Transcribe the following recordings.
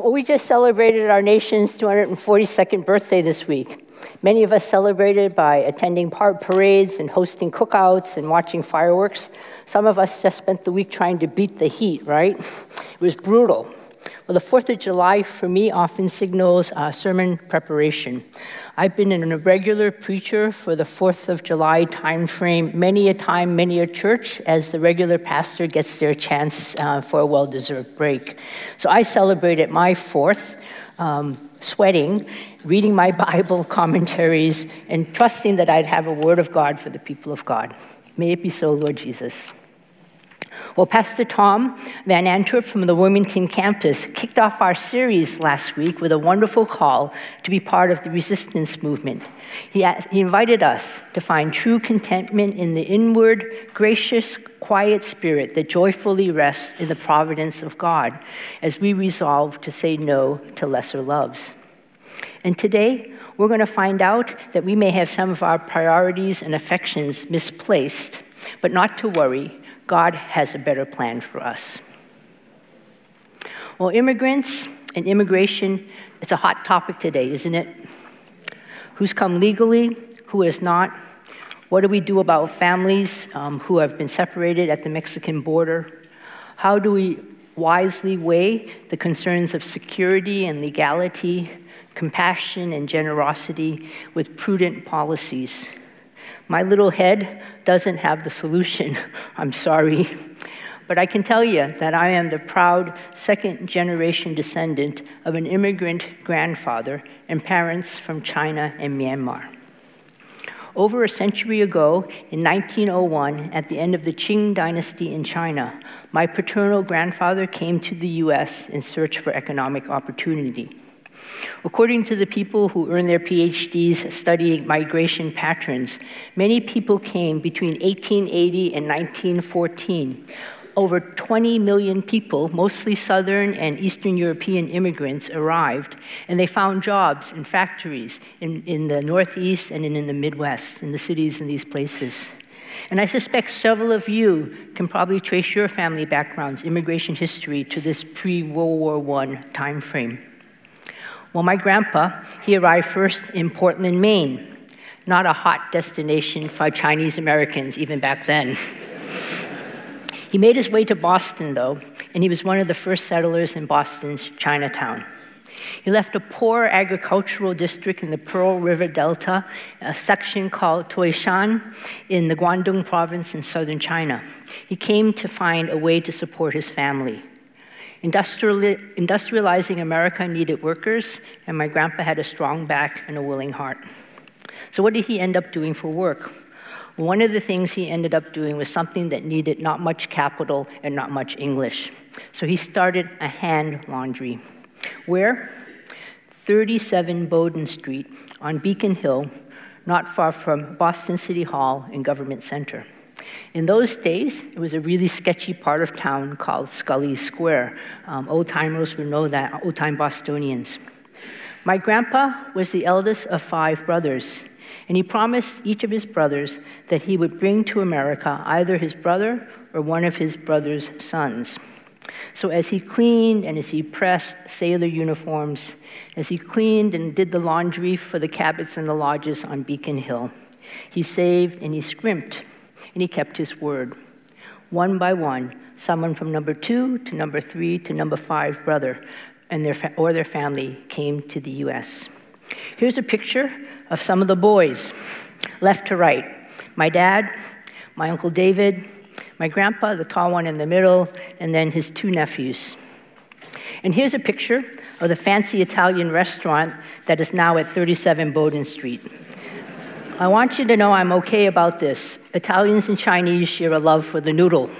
We just celebrated our nation's 242nd birthday this week. Many of us celebrated by attending parades and hosting cookouts and watching fireworks. Some of us just spent the week trying to beat the heat, right? It was brutal. Well, the 4th of July for me often signals uh, sermon preparation. I've been an irregular preacher for the 4th of July timeframe many a time, many a church, as the regular pastor gets their chance uh, for a well deserved break. So I celebrated my 4th, um, sweating, reading my Bible commentaries, and trusting that I'd have a word of God for the people of God. May it be so, Lord Jesus. Well, Pastor Tom Van Antwerp from the Wilmington campus kicked off our series last week with a wonderful call to be part of the resistance movement. He, asked, he invited us to find true contentment in the inward, gracious, quiet spirit that joyfully rests in the providence of God as we resolve to say no to lesser loves. And today, we're going to find out that we may have some of our priorities and affections misplaced, but not to worry God has a better plan for us. Well, immigrants and immigration, it's a hot topic today, isn't it? Who's come legally, who has not? What do we do about families um, who have been separated at the Mexican border? How do we wisely weigh the concerns of security and legality, compassion and generosity with prudent policies? My little head doesn't have the solution. I'm sorry. But I can tell you that I am the proud second generation descendant of an immigrant grandfather and parents from China and Myanmar. Over a century ago, in 1901, at the end of the Qing dynasty in China, my paternal grandfather came to the US in search for economic opportunity. According to the people who earned their PhDs studying migration patterns, many people came between 1880 and 1914. Over 20 million people, mostly Southern and Eastern European immigrants, arrived, and they found jobs in factories in, in the Northeast and in, in the Midwest, in the cities in these places. And I suspect several of you can probably trace your family backgrounds, immigration history, to this pre World War I time frame. Well, my grandpa, he arrived first in Portland, Maine, not a hot destination for Chinese Americans even back then. he made his way to Boston, though, and he was one of the first settlers in Boston's Chinatown. He left a poor agricultural district in the Pearl River Delta, a section called Taishan in the Guangdong province in southern China. He came to find a way to support his family. Industriali- industrializing America needed workers, and my grandpa had a strong back and a willing heart. So, what did he end up doing for work? One of the things he ended up doing was something that needed not much capital and not much English. So, he started a hand laundry. Where? 37 Bowdoin Street on Beacon Hill, not far from Boston City Hall and Government Center. In those days, it was a really sketchy part of town called Scollay Square. Um, old timers would know that, old time Bostonians. My grandpa was the eldest of five brothers, and he promised each of his brothers that he would bring to America either his brother or one of his brother's sons. So, as he cleaned and as he pressed sailor uniforms, as he cleaned and did the laundry for the cabins and the lodges on Beacon Hill, he saved and he scrimped and he kept his word. One by one, someone from number two to number three to number five brother and their fa- or their family came to the U.S. Here's a picture of some of the boys, left to right. My dad, my uncle David, my grandpa, the tall one in the middle, and then his two nephews. And here's a picture of the fancy Italian restaurant that is now at 37 Bowdoin Street. I want you to know I'm okay about this. Italians and Chinese share a love for the noodle.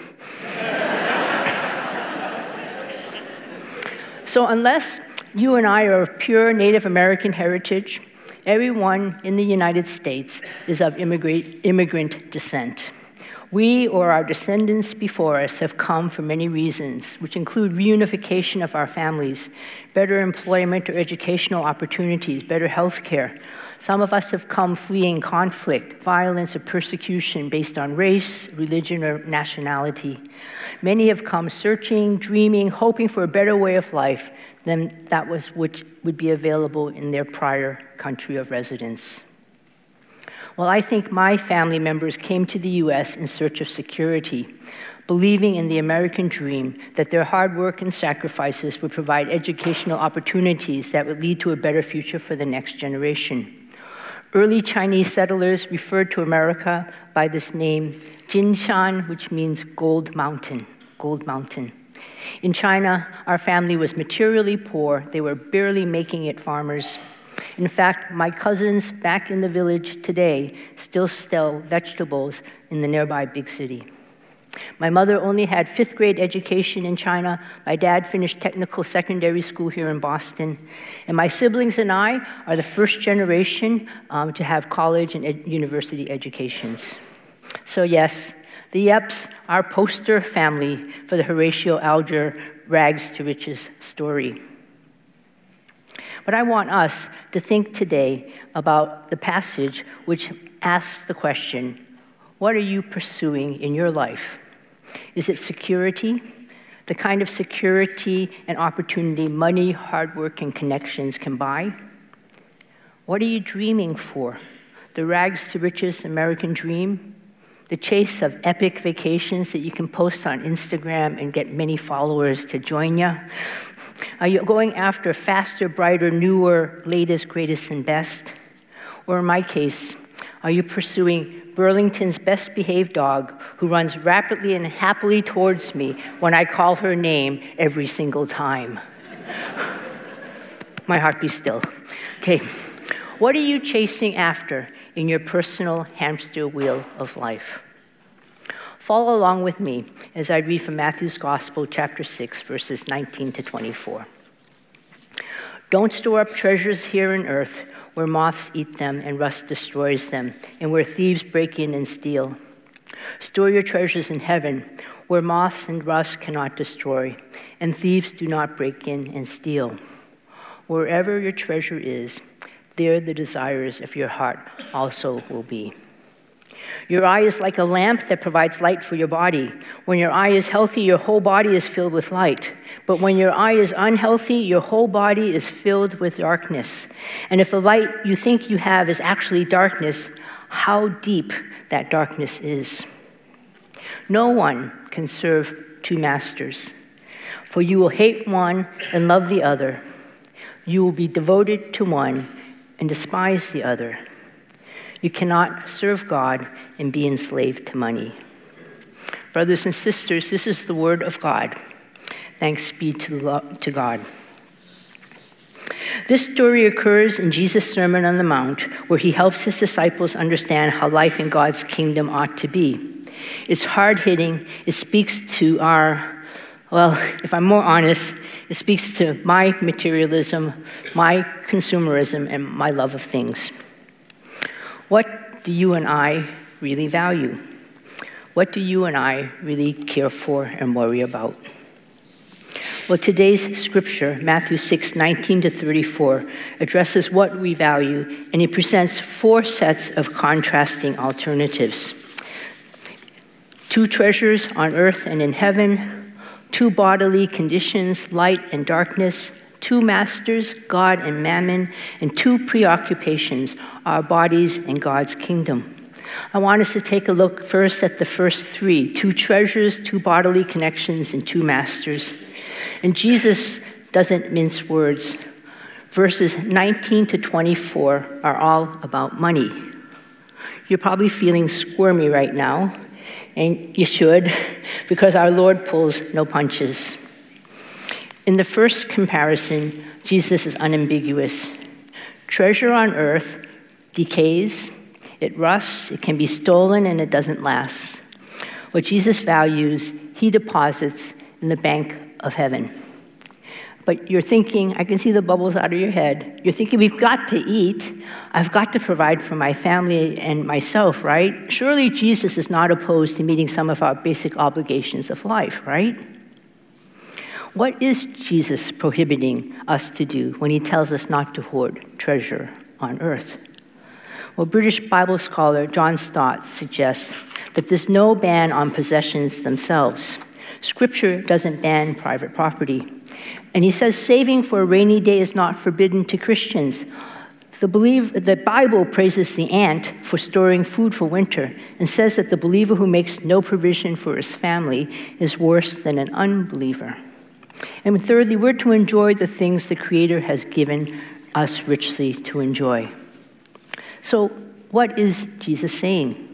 so, unless you and I are of pure Native American heritage, everyone in the United States is of immigrant, descent. We or our descendants before us have come for many reasons, which include reunification of our families, better employment or educational opportunities, better health care. Some of us have come fleeing conflict, violence, or persecution based on race, religion, or nationality. Many have come searching, dreaming, hoping for a better way of life than that was which would be available in their prior country of residence. Well, I think my family members came to the US in search of security, believing in the American dream that their hard work and sacrifices would provide educational opportunities that would lead to a better future for the next generation. Early Chinese settlers referred to America by this name, Jinshan, which means gold mountain, gold mountain. In China, our family was materially poor. They were barely making it farmers. In fact, my cousins back in the village today still sell vegetables in the nearby big city. My mother only had fifth grade education in China. My dad finished technical secondary school here in Boston. And my siblings and I are the first generation um, to have college and ed- university educations. So, yes, the Yeps are poster family for the Horatio Alger rags to riches story. But I want us to think today about the passage which asks the question what are you pursuing in your life? Is it security? The kind of security and opportunity money, hard work, and connections can buy? What are you dreaming for? The rags to riches American dream? The chase of epic vacations that you can post on Instagram and get many followers to join you? Are you going after faster, brighter, newer, latest, greatest, and best? Or in my case, are you pursuing Burlington's best behaved dog who runs rapidly and happily towards me when I call her name every single time? my heart be still. Okay, what are you chasing after in your personal hamster wheel of life? Follow along with me as I read from Matthew's Gospel, chapter 6, verses 19 to 24. Don't store up treasures here on earth where moths eat them and rust destroys them, and where thieves break in and steal. Store your treasures in heaven where moths and rust cannot destroy, and thieves do not break in and steal. Wherever your treasure is, there the desires of your heart also will be. Your eye is like a lamp that provides light for your body. When your eye is healthy, your whole body is filled with light. But when your eye is unhealthy, your whole body is filled with darkness. And if the light you think you have is actually darkness, how deep that darkness is. No one can serve two masters, for you will hate one and love the other. You will be devoted to one and despise the other. You cannot serve God and be enslaved to money. Brothers and sisters, this is the word of God. Thanks be to, to God. This story occurs in Jesus' Sermon on the Mount, where he helps his disciples understand how life in God's kingdom ought to be. It's hard hitting, it speaks to our, well, if I'm more honest, it speaks to my materialism, my consumerism, and my love of things. What do you and I really value? What do you and I really care for and worry about? Well, today's scripture, Matthew 6, 19 to 34, addresses what we value, and it presents four sets of contrasting alternatives two treasures on earth and in heaven, two bodily conditions, light and darkness, two masters, God and mammon, and two preoccupations, our bodies and God's kingdom. I want us to take a look first at the first three two treasures, two bodily connections, and two masters. And Jesus doesn't mince words. Verses 19 to 24 are all about money. You're probably feeling squirmy right now, and you should, because our Lord pulls no punches. In the first comparison, Jesus is unambiguous. Treasure on earth decays, it rusts, it can be stolen, and it doesn't last. What Jesus values, he deposits in the bank of heaven. But you're thinking, I can see the bubbles out of your head. You're thinking, we've got to eat. I've got to provide for my family and myself, right? Surely Jesus is not opposed to meeting some of our basic obligations of life, right? What is Jesus prohibiting us to do when he tells us not to hoard treasure on earth? Well, British Bible scholar John Stott suggests that there's no ban on possessions themselves. Scripture doesn't ban private property. And he says saving for a rainy day is not forbidden to Christians. The, the Bible praises the ant for storing food for winter and says that the believer who makes no provision for his family is worse than an unbeliever. And thirdly, we're to enjoy the things the Creator has given us richly to enjoy. So, what is Jesus saying?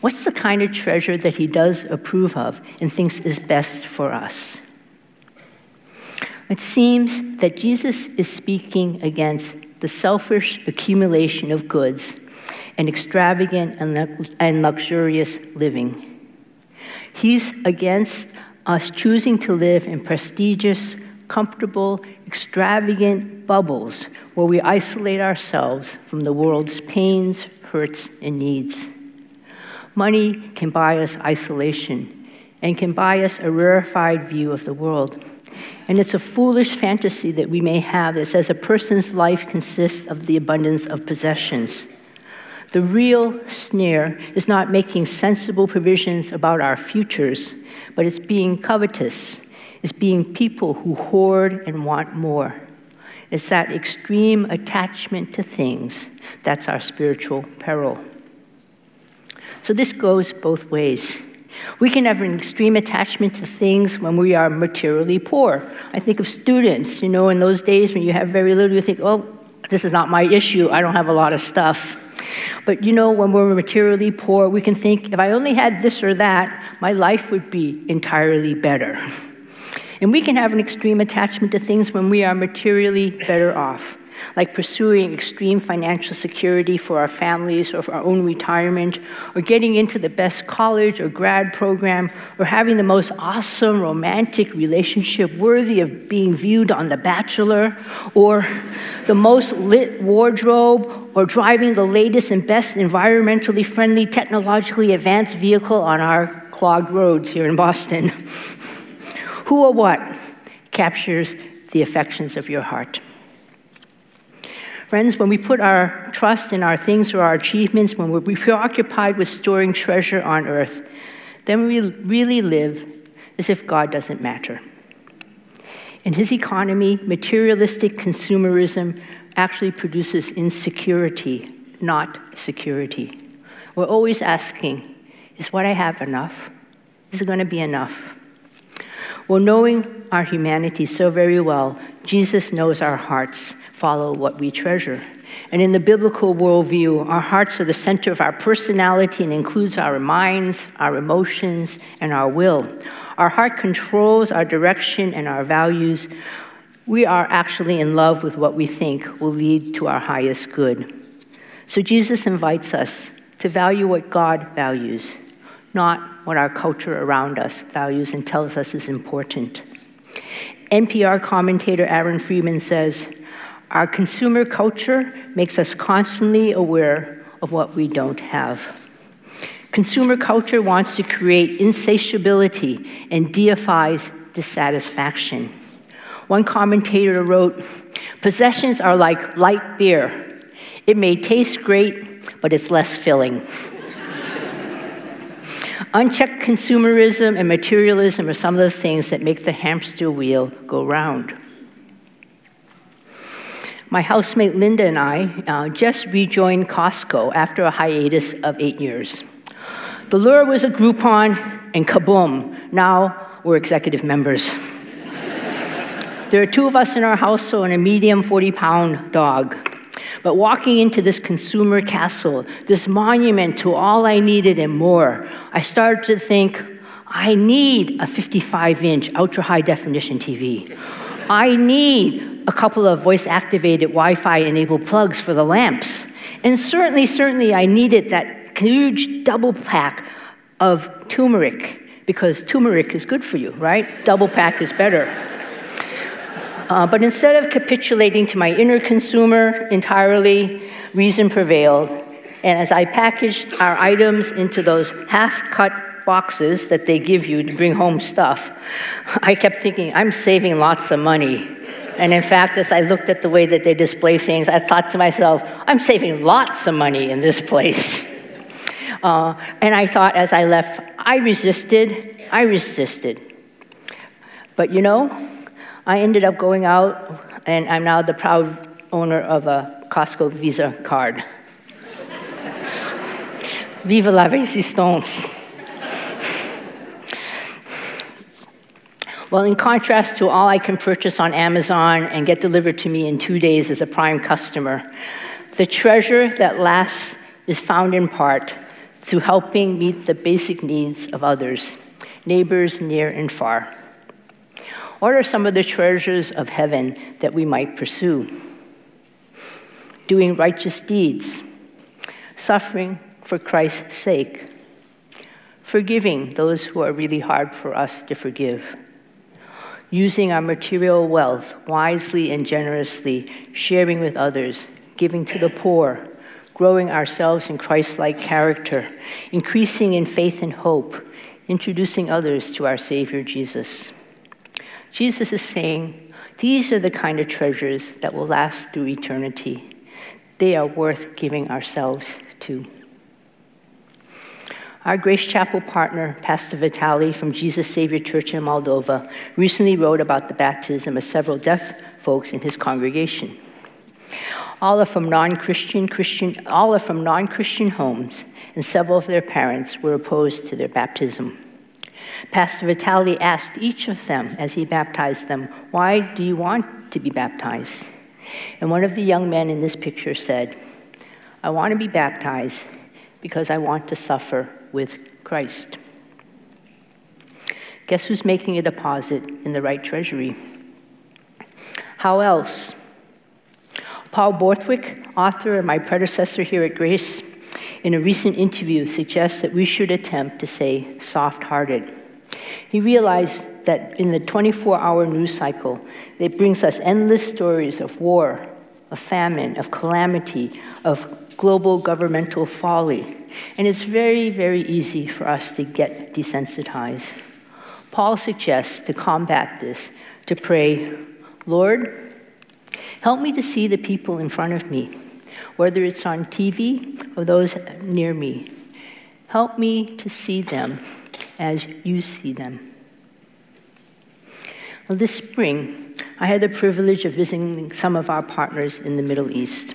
What's the kind of treasure that he does approve of and thinks is best for us? It seems that Jesus is speaking against the selfish accumulation of goods and extravagant and luxurious living. He's against us choosing to live in prestigious, comfortable, extravagant bubbles where we isolate ourselves from the world's pains, hurts, and needs. Money can buy us isolation and can buy us a rarefied view of the world. And it's a foolish fantasy that we may have that says a person's life consists of the abundance of possessions. The real snare is not making sensible provisions about our futures, but it's being covetous. It's being people who hoard and want more. It's that extreme attachment to things that's our spiritual peril. So this goes both ways. We can have an extreme attachment to things when we are materially poor. I think of students, you know, in those days when you have very little, you think, oh, this is not my issue. I don't have a lot of stuff. But you know, when we're materially poor, we can think, if I only had this or that, my life would be entirely better. And we can have an extreme attachment to things when we are materially better off like pursuing extreme financial security for our families or for our own retirement, or getting into the best college or grad program, or having the most awesome romantic relationship worthy of being viewed on The Bachelor, or the most lit wardrobe, or driving the latest and best environmentally friendly, technologically advanced vehicle on our clogged roads here in Boston. Who or what captures the affections of your heart? Friends, when we put our trust in our things or our achievements, when we're preoccupied with storing treasure on earth, then we really live as if God doesn't matter. In his economy, materialistic consumerism actually produces insecurity, not security. We're always asking, is what I have enough? Is it going to be enough? Well, knowing our humanity so very well, Jesus knows our hearts follow what we treasure. And in the biblical worldview, our hearts are the center of our personality and includes our minds, our emotions, and our will. Our heart controls our direction and our values. We are actually in love with what we think will lead to our highest good. So Jesus invites us to value what God values, not what our culture around us values and tells us is important. NPR commentator Aaron Freeman says, our consumer culture makes us constantly aware of what we don't have. Consumer culture wants to create insatiability and deifies dissatisfaction. One commentator wrote Possessions are like light beer. It may taste great, but it's less filling. Unchecked consumerism and materialism are some of the things that make the hamster wheel go round. My housemate Linda and I uh, just rejoined Costco after a hiatus of eight years. The lure was a Groupon, and kaboom, now we're executive members. there are two of us in our household and a medium 40 pound dog. But walking into this consumer castle, this monument to all I needed and more, I started to think, I need a 55 inch ultra high definition TV. I need a couple of voice activated Wi Fi enabled plugs for the lamps. And certainly, certainly, I needed that huge double pack of turmeric because turmeric is good for you, right? Double pack is better. Uh, but instead of capitulating to my inner consumer entirely, reason prevailed. And as I packaged our items into those half cut boxes that they give you to bring home stuff, I kept thinking, I'm saving lots of money. And in fact, as I looked at the way that they display things, I thought to myself, I'm saving lots of money in this place. Uh, and I thought as I left, I resisted, I resisted. But you know, I ended up going out, and I'm now the proud owner of a Costco Visa card. Vive la resistance. Well, in contrast to all I can purchase on Amazon and get delivered to me in two days as a Prime customer, the treasure that lasts is found in part through helping meet the basic needs of others, neighbors near and far. What are some of the treasures of heaven that we might pursue? Doing righteous deeds, suffering for Christ's sake, forgiving those who are really hard for us to forgive, using our material wealth wisely and generously, sharing with others, giving to the poor, growing ourselves in Christ like character, increasing in faith and hope, introducing others to our Savior Jesus. Jesus is saying, These are the kind of treasures that will last through eternity. They are worth giving ourselves to. Our Grace Chapel partner, Pastor Vitali from Jesus Savior Church in Moldova, recently wrote about the baptism of several deaf folks in his congregation. All are from non-Christian Christian, all are from non-Christian homes, and several of their parents were opposed to their baptism. Pastor Vitali asked each of them as he baptized them, Why do you want to be baptized? And one of the young men in this picture said, I want to be baptized because I want to suffer with Christ. Guess who's making a deposit in the right treasury? How else Paul Borthwick, author and my predecessor here at Grace, in a recent interview suggests that we should attempt to say soft hearted. He realized that in the 24 hour news cycle, it brings us endless stories of war, of famine, of calamity, of global governmental folly. And it's very, very easy for us to get desensitized. Paul suggests to combat this to pray, Lord, Help me to see the people in front of me, whether it's on TV or those near me. Help me to see them as you see them. Well, this spring, I had the privilege of visiting some of our partners in the Middle East.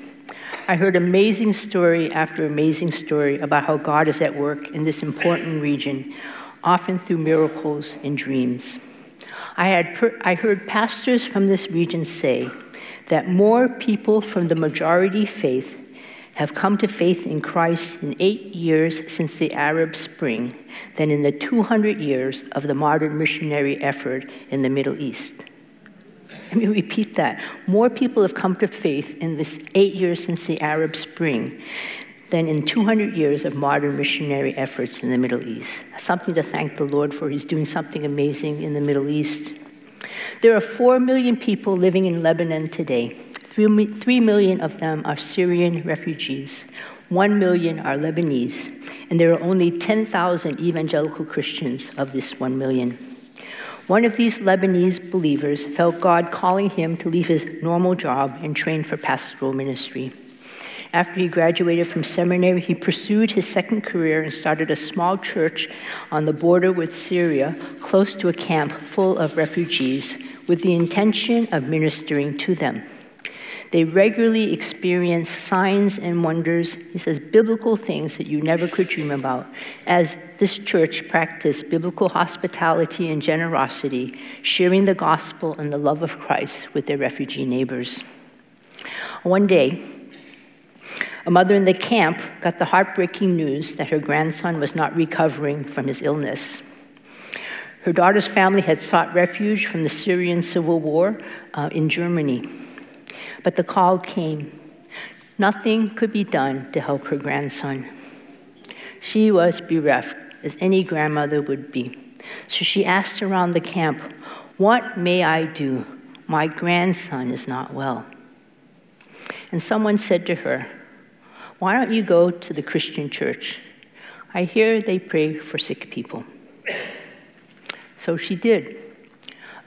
I heard amazing story after amazing story about how God is at work in this important region, often through miracles and dreams. I, had per- I heard pastors from this region say that more people from the majority faith have come to faith in Christ in eight years since the Arab Spring than in the 200 years of the modern missionary effort in the Middle East. Let me repeat that. More people have come to faith in this eight years since the Arab Spring than in 200 years of modern missionary efforts in the Middle East. Something to thank the Lord for. He's doing something amazing in the Middle East. There are 4 million people living in Lebanon today. 3 million of them are Syrian refugees. 1 million are Lebanese. And there are only 10,000 evangelical Christians of this 1 million. One of these Lebanese believers felt God calling him to leave his normal job and train for pastoral ministry. After he graduated from seminary, he pursued his second career and started a small church on the border with Syria, close to a camp full of refugees, with the intention of ministering to them. They regularly experience signs and wonders, he says, biblical things that you never could dream about, as this church practiced biblical hospitality and generosity, sharing the gospel and the love of Christ with their refugee neighbors. One day, a mother in the camp got the heartbreaking news that her grandson was not recovering from his illness. Her daughter's family had sought refuge from the Syrian civil war uh, in Germany. But the call came. Nothing could be done to help her grandson. She was bereft, as any grandmother would be. So she asked around the camp, What may I do? My grandson is not well. And someone said to her, Why don't you go to the Christian church? I hear they pray for sick people. So she did.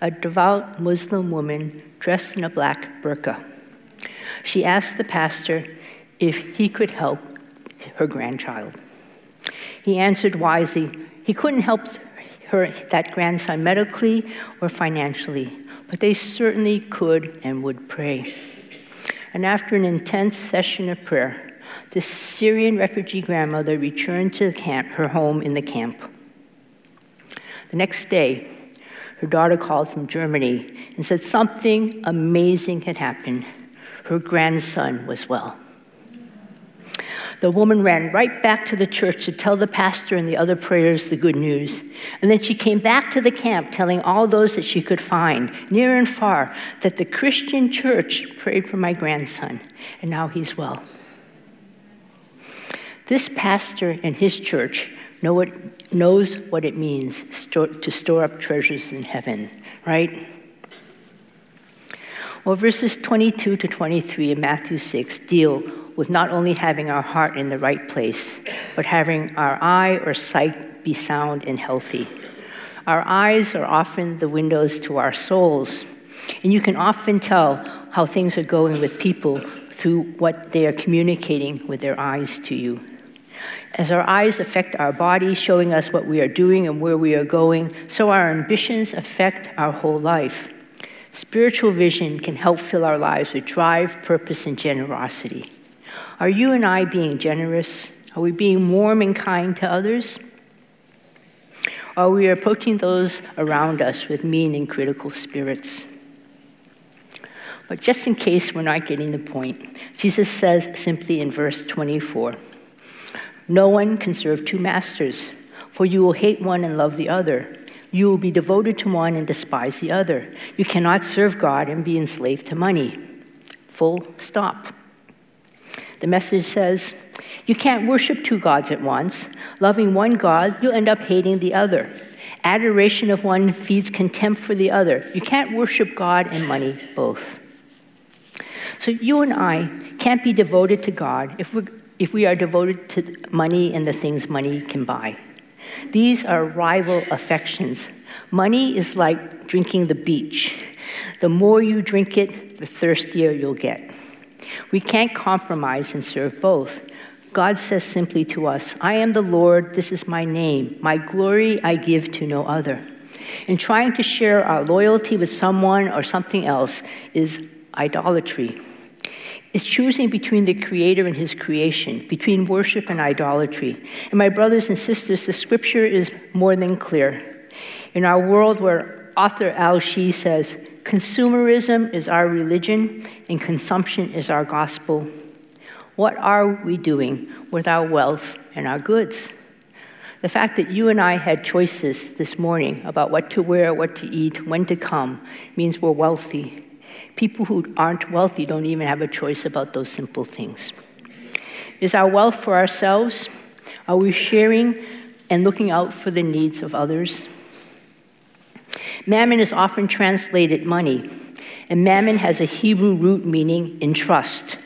A devout Muslim woman dressed in a black burqa. She asked the pastor if he could help her grandchild. He answered wisely he couldn't help her, that grandson medically or financially, but they certainly could and would pray. And after an intense session of prayer, the Syrian refugee grandmother returned to the camp, her home in the camp. The next day, her daughter called from Germany and said something amazing had happened. Her grandson was well. The woman ran right back to the church to tell the pastor and the other prayers the good news. And then she came back to the camp telling all those that she could find, near and far, that the Christian church prayed for my grandson, and now he's well. This pastor and his church know what, knows what it means to store up treasures in heaven, right? Well, verses 22 to 23 in Matthew 6 deal with not only having our heart in the right place, but having our eye or sight be sound and healthy. Our eyes are often the windows to our souls, and you can often tell how things are going with people through what they are communicating with their eyes to you. As our eyes affect our body, showing us what we are doing and where we are going, so our ambitions affect our whole life. Spiritual vision can help fill our lives with drive, purpose, and generosity. Are you and I being generous? Are we being warm and kind to others? Are we approaching those around us with mean and critical spirits? But just in case we're not getting the point, Jesus says simply in verse 24 No one can serve two masters, for you will hate one and love the other. You will be devoted to one and despise the other. You cannot serve God and be enslaved to money. Full stop. The message says, You can't worship two gods at once. Loving one God, you'll end up hating the other. Adoration of one feeds contempt for the other. You can't worship God and money both. So you and I can't be devoted to God if, we if we are devoted to money and the things money can buy. These are rival affections. Money is like drinking the beach. The more you drink it, the thirstier you'll get. We can't compromise and serve both. God says simply to us, I am the Lord, this is my name. My glory I give to no other. And trying to share our loyalty with someone or something else is idolatry. It's choosing between the Creator and His creation, between worship and idolatry. And my brothers and sisters, the scripture is more than clear. In our world where author Al Hsu says, Consumerism is our religion and consumption is our gospel. What are we doing with our wealth and our goods? The fact that you and I had choices this morning about what to wear, what to eat, when to come, means we're wealthy. People who aren't wealthy don't even have a choice about those simple things. Is our wealth for ourselves? Are we sharing and looking out for the needs of others? Mammon is often translated money, and mammon has a Hebrew root meaning entrust.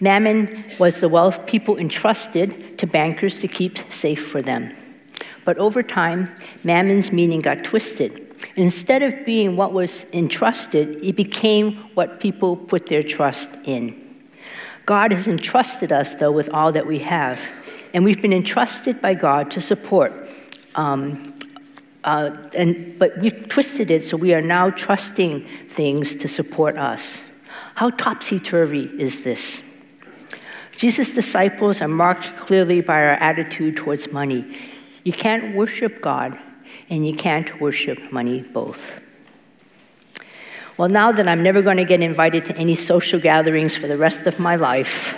Mammon was the wealth people entrusted to bankers to keep safe for them. But over time, mammon's meaning got twisted. Instead of being what was entrusted, it became what people put their trust in. God has entrusted us, though, with all that we have, and we've been entrusted by God to support um, uh, and, but we've twisted it so we are now trusting things to support us. How topsy turvy is this? Jesus' disciples are marked clearly by our attitude towards money. You can't worship God and you can't worship money both. Well, now that I'm never going to get invited to any social gatherings for the rest of my life,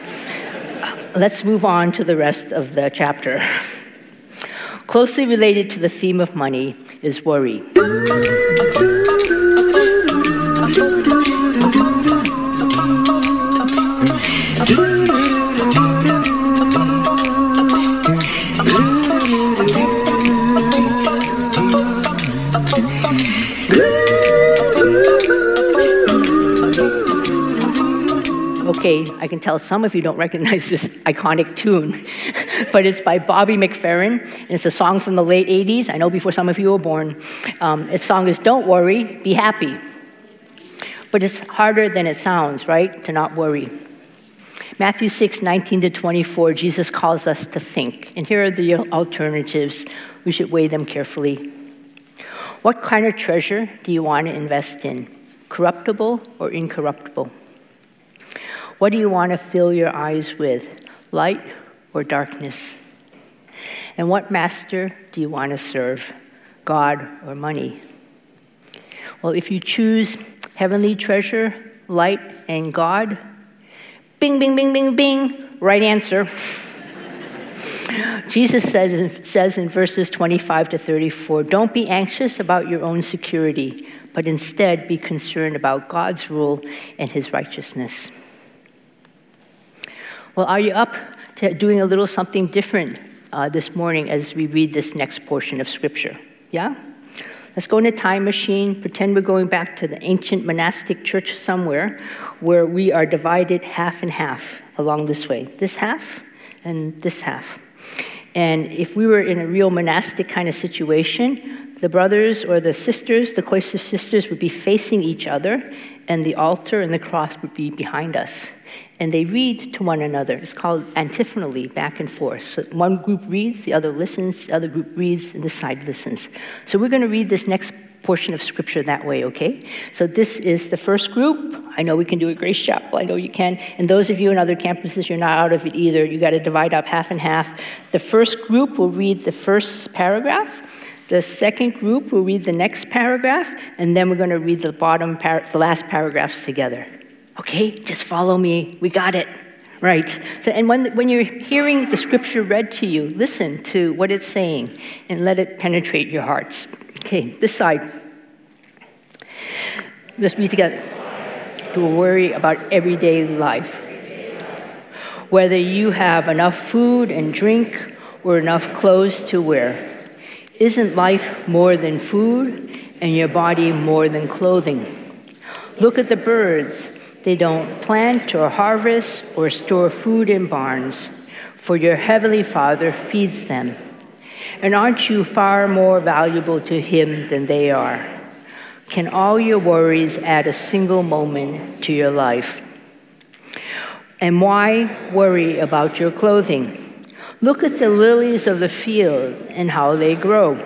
uh, let's move on to the rest of the chapter. Closely related to the theme of money is worry. I can tell some of you don't recognize this iconic tune, but it's by Bobby McFerrin, and it's a song from the late 80s. I know before some of you were born. Um, its song is Don't Worry, Be Happy. But it's harder than it sounds, right? To not worry. Matthew 6, 19 to 24, Jesus calls us to think. And here are the alternatives. We should weigh them carefully. What kind of treasure do you want to invest in? Corruptible or incorruptible? What do you want to fill your eyes with? Light or darkness? And what master do you want to serve? God or money? Well, if you choose heavenly treasure, light, and God, Bing, bing, bing, bing, bing. Right answer. Jesus says, says in verses 25 to 34 Don't be anxious about your own security, but instead be concerned about God's rule and his righteousness. Well, are you up to doing a little something different uh, this morning as we read this next portion of Scripture? Yeah? Let's go in a time machine, pretend we're going back to the ancient monastic church somewhere where we are divided half and half along this way. This half and this half. And if we were in a real monastic kind of situation, the brothers or the sisters, the cloister sisters, would be facing each other, and the altar and the cross would be behind us and they read to one another. It's called antiphonally, back and forth. So one group reads, the other listens, the other group reads, and the side listens. So we're going to read this next portion of scripture that way, okay? So this is the first group. I know we can do a Grace Chapel. I know you can. And those of you in other campuses, you're not out of it either. You got to divide up half and half. The first group will read the first paragraph. The second group will read the next paragraph, and then we're going to read the bottom, par- the last paragraphs together. Okay, just follow me. We got it. Right. So, and when, when you're hearing the scripture read to you, listen to what it's saying and let it penetrate your hearts. Okay, this side. Let's read together. To worry about everyday life. Whether you have enough food and drink or enough clothes to wear. Isn't life more than food and your body more than clothing? Look at the birds. They don't plant or harvest or store food in barns, for your heavenly Father feeds them. And aren't you far more valuable to Him than they are? Can all your worries add a single moment to your life? And why worry about your clothing? Look at the lilies of the field and how they grow.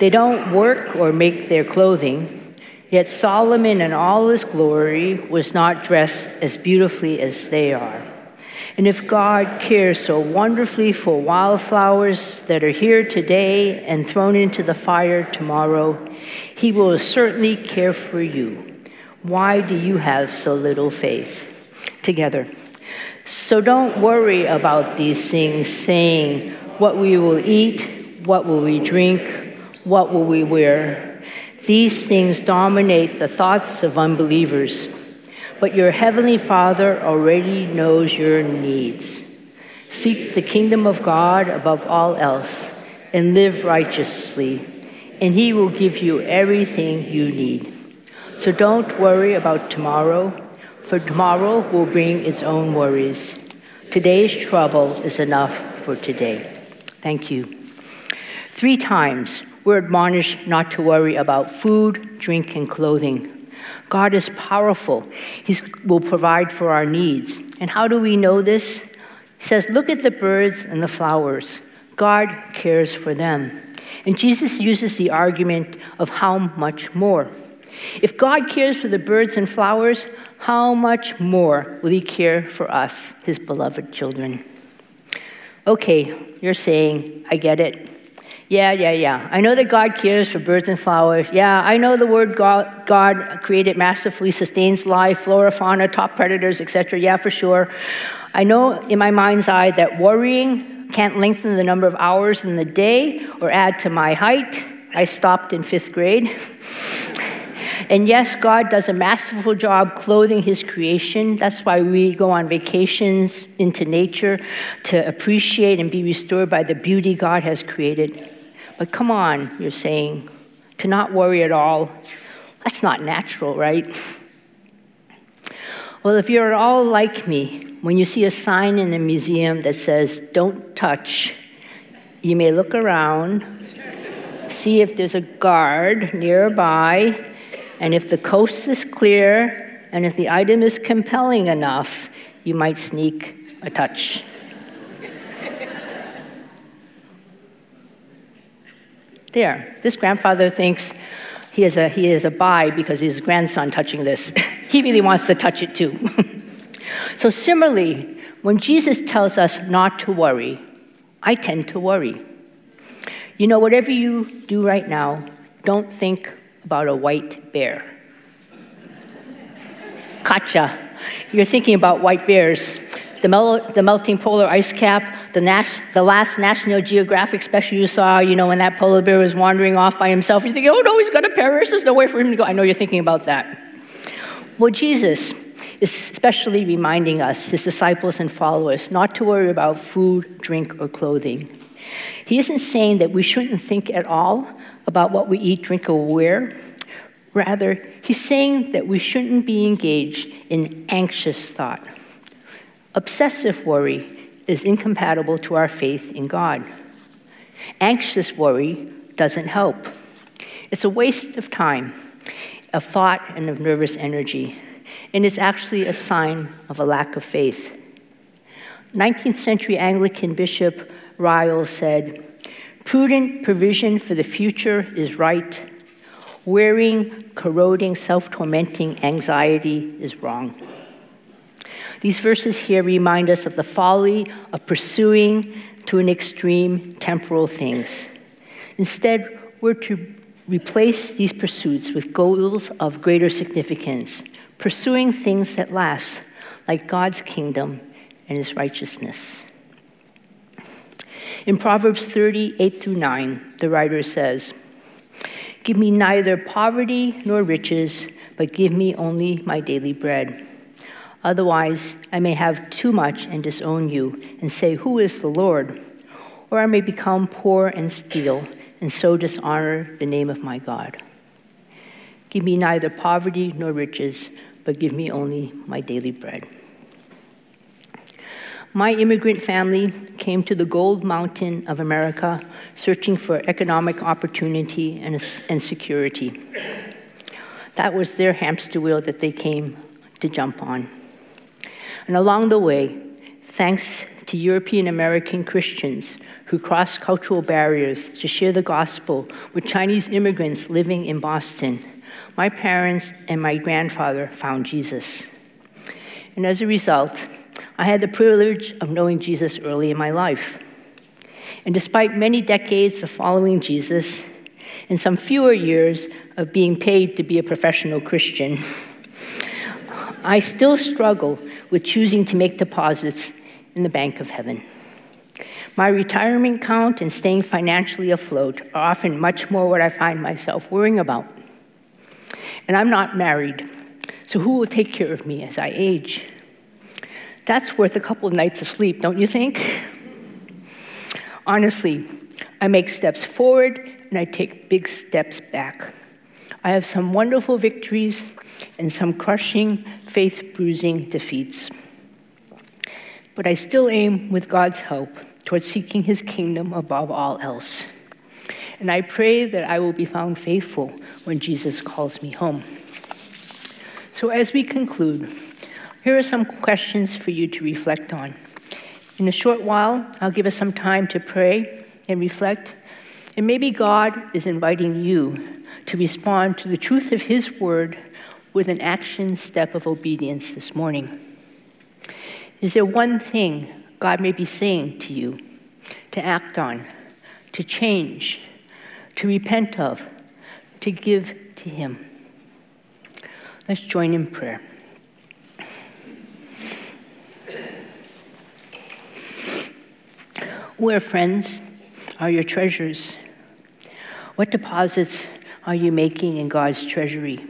They don't work or make their clothing. Yet Solomon in all his glory was not dressed as beautifully as they are. And if God cares so wonderfully for wildflowers that are here today and thrown into the fire tomorrow, he will certainly care for you. Why do you have so little faith? Together. So don't worry about these things, saying, What we will eat, what will we drink, what will we wear? These things dominate the thoughts of unbelievers, but your heavenly Father already knows your needs. Seek the kingdom of God above all else and live righteously, and He will give you everything you need. So don't worry about tomorrow, for tomorrow will bring its own worries. Today's trouble is enough for today. Thank you. Three times we're admonished not to worry about food, drink, and clothing. God is powerful. He will provide for our needs. And how do we know this? He says, Look at the birds and the flowers. God cares for them. And Jesus uses the argument of how much more. If God cares for the birds and flowers, how much more will He care for us, His beloved children? Okay, you're saying, I get it. Yeah, yeah, yeah. I know that God cares for birds and flowers. Yeah, I know the word God, God created masterfully sustains life, flora, fauna, top predators, etc. Yeah, for sure. I know in my mind's eye that worrying can't lengthen the number of hours in the day or add to my height. I stopped in fifth grade. And yes, God does a masterful job clothing His creation. That's why we go on vacations into nature to appreciate and be restored by the beauty God has created. But come on, you're saying, to not worry at all, that's not natural, right? Well, if you're at all like me, when you see a sign in a museum that says, don't touch, you may look around, see if there's a guard nearby, and if the coast is clear, and if the item is compelling enough, you might sneak a touch. There, this grandfather thinks he is a, he is a buy because his grandson touching this. he really wants to touch it too. so, similarly, when Jesus tells us not to worry, I tend to worry. You know, whatever you do right now, don't think about a white bear. Gotcha. You're thinking about white bears. The, mel- the melting polar ice cap, the, nas- the last National Geographic special you saw, you know, when that polar bear was wandering off by himself. You think, oh no, he's gonna perish, there's no way for him to go. I know you're thinking about that. Well, Jesus is especially reminding us, his disciples and followers, not to worry about food, drink, or clothing. He isn't saying that we shouldn't think at all about what we eat, drink, or wear. Rather, he's saying that we shouldn't be engaged in anxious thought. Obsessive worry is incompatible to our faith in God. Anxious worry doesn't help. It's a waste of time, of thought, and of nervous energy, and it's actually a sign of a lack of faith. 19th century Anglican Bishop Ryle said, Prudent provision for the future is right. Wearing, corroding, self tormenting anxiety is wrong. These verses here remind us of the folly of pursuing to an extreme temporal things. Instead, we're to replace these pursuits with goals of greater significance, pursuing things that last, like God's kingdom and his righteousness. In Proverbs 38 through 9, the writer says, Give me neither poverty nor riches, but give me only my daily bread. Otherwise, I may have too much and disown you and say, Who is the Lord? Or I may become poor and steal and so dishonor the name of my God. Give me neither poverty nor riches, but give me only my daily bread. My immigrant family came to the gold mountain of America searching for economic opportunity and, and security. That was their hamster wheel that they came to jump on. And along the way, thanks to European American Christians who crossed cultural barriers to share the gospel with Chinese immigrants living in Boston, my parents and my grandfather found Jesus. And as a result, I had the privilege of knowing Jesus early in my life. And despite many decades of following Jesus and some fewer years of being paid to be a professional Christian, I still struggle with choosing to make deposits in the Bank of Heaven. My retirement count and staying financially afloat are often much more what I find myself worrying about. And I'm not married, so who will take care of me as I age? That's worth a couple of nights of sleep, don't you think? Honestly, I make steps forward and I take big steps back. I have some wonderful victories and some crushing, faith bruising defeats. But I still aim, with God's help, towards seeking his kingdom above all else. And I pray that I will be found faithful when Jesus calls me home. So, as we conclude, here are some questions for you to reflect on. In a short while, I'll give us some time to pray and reflect, and maybe God is inviting you to respond to the truth of His word with an action step of obedience this morning. Is there one thing God may be saying to you to act on, to change, to repent of, to give to Him? Let's join in prayer. Where friends are your treasures? What deposits are you making in God's treasury?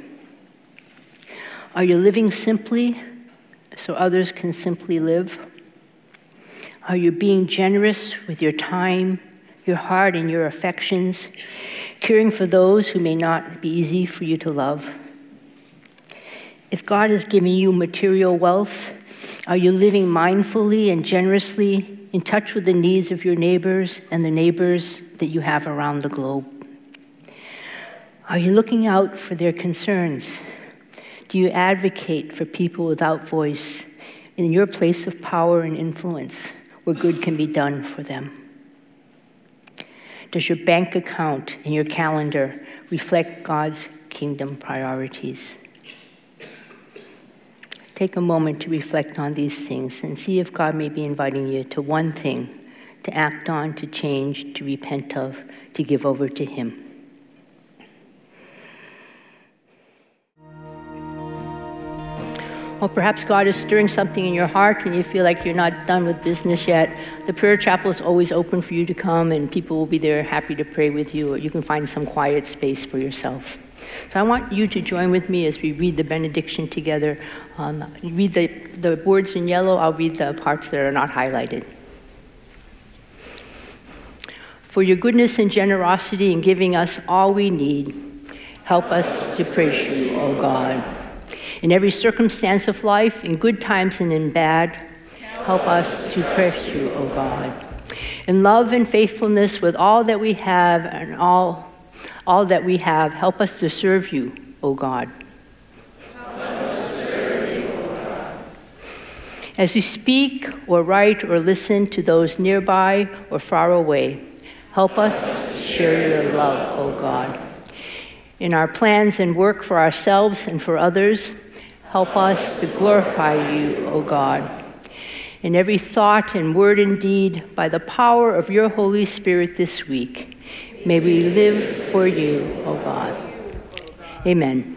Are you living simply so others can simply live? Are you being generous with your time, your heart, and your affections, caring for those who may not be easy for you to love? If God has given you material wealth, are you living mindfully and generously in touch with the needs of your neighbors and the neighbors that you have around the globe? Are you looking out for their concerns? Do you advocate for people without voice in your place of power and influence where good can be done for them? Does your bank account and your calendar reflect God's kingdom priorities? Take a moment to reflect on these things and see if God may be inviting you to one thing to act on, to change, to repent of, to give over to Him. Or perhaps God is stirring something in your heart and you feel like you're not done with business yet. The prayer chapel is always open for you to come, and people will be there happy to pray with you, or you can find some quiet space for yourself. So I want you to join with me as we read the benediction together. Um, read the, the words in yellow, I'll read the parts that are not highlighted. For your goodness and generosity in giving us all we need, help us to praise you, O God. In every circumstance of life, in good times and in bad, help us to praise you, O God. In love and faithfulness with all that we have and all, all that we have, help us to serve you, O God. As you speak or write or listen to those nearby or far away, help us share your love, O God. In our plans and work for ourselves and for others, Help us to glorify you, O God. In every thought and word and deed, by the power of your Holy Spirit this week, may we live for you, O God. Amen.